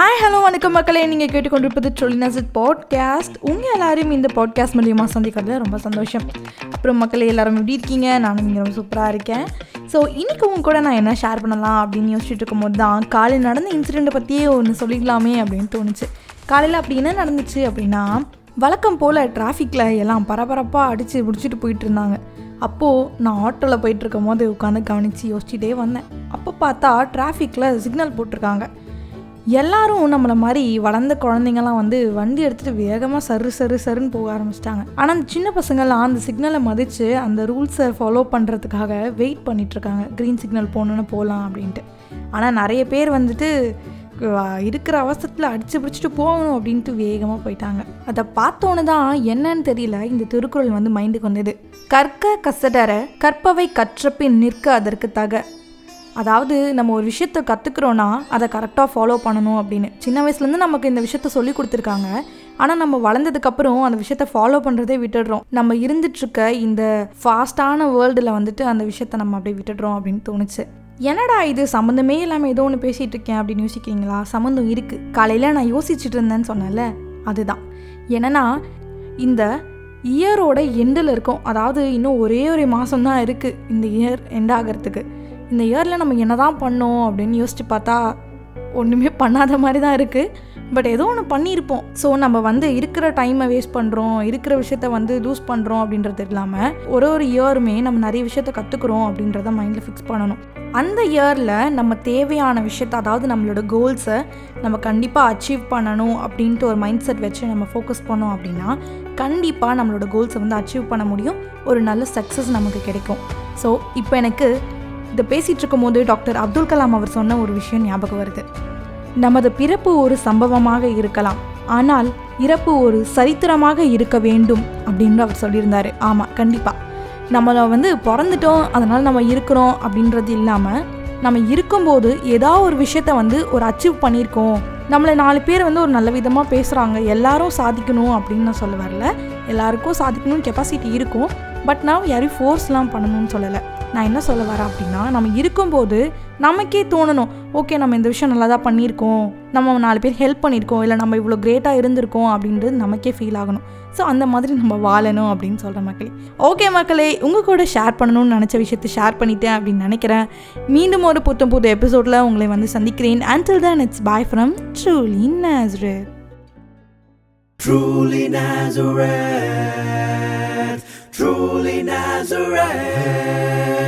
Hi hello வணக்கம் மக்களே. நீங்கள் கேட்டுக்கொண்டிருப்பது ட்ரொலினசிட் பாட்காஸ்ட் உங்கள் எல்லாரையும் இந்த பாட்காஸ்ட் மூலியமாக சந்திக்கிறதுல ரொம்ப சந்தோஷம். அப்புறம் மக்களே எல்லாரும் எப்படி இருக்கீங்க? நானும் இங்கே ரொம்ப சூப்பராக இருக்கேன். ஸோ இன்றைக்கி உங்க கூட நான் என்ன ஷேர் பண்ணலாம் அப்படின்னு யோசிச்சுட்டு இருக்கும்போது தான் காலையில் நடந்த இன்சிடெண்ட்டை பற்றியே ஒன்று சொல்லிக்கலாமே அப்படின்னு தோணுச்சு. காலையில் அப்படி என்ன நடந்துச்சு அப்படின்னா வழக்கம் போல் டிராஃபிக்கில் எல்லாம் பரபரப்பாக அடித்து பிடிச்சிட்டு போயிட்டு இருந்தாங்க. அப்போது நான் ஆட்டோவில் போயிட்டு இருக்கும் போது உட்காந்து கவனித்து யோசிச்சுட்டே வந்தேன். அப்போ பார்த்தா டிராஃபிக்கில் சிக்னல் போட்டிருக்காங்க. எல்லாரும் நம்மளை மாதிரி வளர்ந்த குழந்தைங்கலாம் வந்து வண்டி எடுத்துகிட்டு வேகமாக சரு சரு சருன்னு போக ஆரம்பிச்சிட்டாங்க. ஆனால் அந்த சின்ன பசங்கள்லாம் அந்த சிக்னலை மதித்து அந்த ரூல்ஸை ஃபாலோ பண்ணுறதுக்காக வெயிட் பண்ணிகிட்ருக்காங்க க்ரீன் சிக்னல் போகணுன்னு போகலாம் அப்படின்ட்டு. ஆனால் நிறைய பேர் வந்துட்டு இருக்கிற அவசரத்தில் அடித்து பிடிச்சிட்டு போகணும் அப்படின்ட்டு வேகமாக போயிட்டாங்க. அதை பார்த்தோன்னு தான் என்னன்னு தெரியல இந்த திருக்குறள் வந்து மைண்டுக்கு வந்தது. கற்க கசடர கற்பவை கற்றபின் நிற்க அதற்கு தக. அதாவது நம்ம ஒரு விஷயத்த கற்றுக்குறோன்னா அதை கரெக்டாக ஃபாலோ பண்ணணும் அப்படின்னு. சின்ன வயசுலேருந்து நமக்கு இந்த விஷயத்த சொல்லி கொடுத்துருக்காங்க. ஆனால் நம்ம வளர்ந்ததுக்கப்புறம் அந்த விஷயத்த ஃபாலோ பண்ணுறதே விட்டுடுறோம். நம்ம இருந்துட்டுருக்க இந்த ஃபாஸ்ட்டான வேர்ல்டில் வந்துட்டு அந்த விஷயத்த நம்ம அப்படியே விட்டுடுறோம் அப்படின்னு தோணுச்சு. என்னடா இது? சம்மந்தமே இல்லாமல் ஏதோ ஒன்று பேசிகிட்டு இருக்கேன் அப்படின்னு யோசிக்கிறீங்களா? சம்மந்தம் இருக்குது காலையில் நான் யோசிச்சுட்டு இருந்தேன்னு சொன்னேன்ல. அதுதான். என்னன்னா இந்த இயரோட எண்டில் இருக்கும். அதாவது இன்னும் ஒரே ஒரு மாதம் தான் இருக்குது இந்த இயர் எண்ட் ஆகிறதுக்கு. இந்த இயரில் நம்ம என்ன தான் பண்ணோம் அப்படின்னு யோசிச்சு பார்த்தா ஒன்றுமே பண்ணாத மாதிரி தான் இருக்குது பட் ஏதோ ஒன்று பண்ணியிருப்போம். ஸோ நம்ம வந்து இருக்கிற டைமை வேஸ்ட் பண்ணுறோம் இருக்கிற விஷயத்த வந்து லூஸ் பண்ணுறோம் அப்படின்றது இல்லாமல் ஒரு ஒரு இயருமே நம்ம நிறைய விஷயத்த கற்றுக்குறோம் அப்படின்றத மைண்டில் ஃபிக்ஸ் பண்ணணும். அந்த இயரில் நம்ம தேவையான விஷயத்த அதாவது நம்மளோட கோல்ஸை நம்ம கண்டிப்பாக அச்சீவ் பண்ணணும் அப்படின்ட்டு ஒரு மைண்ட் செட் வச்சு நம்ம ஃபோக்கஸ் பண்ணோம் அப்படின்னா கண்டிப்பாக நம்மளோட கோல்ஸை வந்து அச்சீவ் பண்ண முடியும். ஒரு நல்ல சக்ஸஸ் நமக்கு கிடைக்கும். ஸோ இப்போ எனக்கு இதை பேசிகிட்டு இருக்கும்போது டாக்டர் அப்துல் கலாம் அவர் சொன்ன ஒரு விஷயம் ஞாபகம் வருது. நமது பிறப்பு ஒரு சம்பவமாக இருக்கலாம். ஆனால் இறப்பு ஒரு சரித்திரமாக இருக்க வேண்டும் அப்படின்னு அவர் சொல்லியிருந்தாரு. ஆமாம் கண்டிப்பாக நம்மளை வந்து பிறந்துட்டோம் அதனால் நம்ம இருக்கிறோம் அப்படின்றது இல்லாமல் நம்ம இருக்கும்போது ஏதாவது ஒரு விஷயத்த வந்து ஒரு அச்சீவ் பண்ணியிருக்கோம். நம்மளை நாலு பேர் வந்து ஒரு நல்ல விதமாக பேசுகிறாங்க எல்லாரும் சாதிக்கணும் அப்படின்னு நான் சொல்ல வரல. எல்லாருக்கும் சாதிக்கணும்னு கெப்பாசிட்டி இருக்கும். பட் நான் யாரையும் ஃபோர்ஸ்லாம் பண்ணணும்னு சொல்லலை. நான் என்ன சொல்ல வரேன் அப்படின்னா நம்ம இருக்கும்போது நமக்கே தோணணும். ஓகே நம்ம இந்த விஷயம் நல்லா தான் பண்ணியிருக்கோம். நம்ம நாலு பேர் ஹெல்ப் பண்ணியிருக்கோம். இல்லை நம்ம இவ்வளோ கிரேட்டாக இருந்திருக்கோம் அப்படின்றது நமக்கே ஃபீல் ஆகணும். ஸோ அந்த மாதிரி நம்ம வாழணும் அப்படின்னு சொல்கிற மக்களே. ஓகே மக்களே உங்கள் கூட ஷேர் பண்ணணும்னு நினச்ச விஷயத்தை ஷேர் பண்ணிட்டேன் அப்படின்னு நினைக்கிறேன். மீண்டும் ஒரு புத்தம் புது எபிசோடில் உங்களை வந்து சந்திக்கிறேன். Until then it's bye from truly Nazareth. Truly Nazareth, truly Nazareth.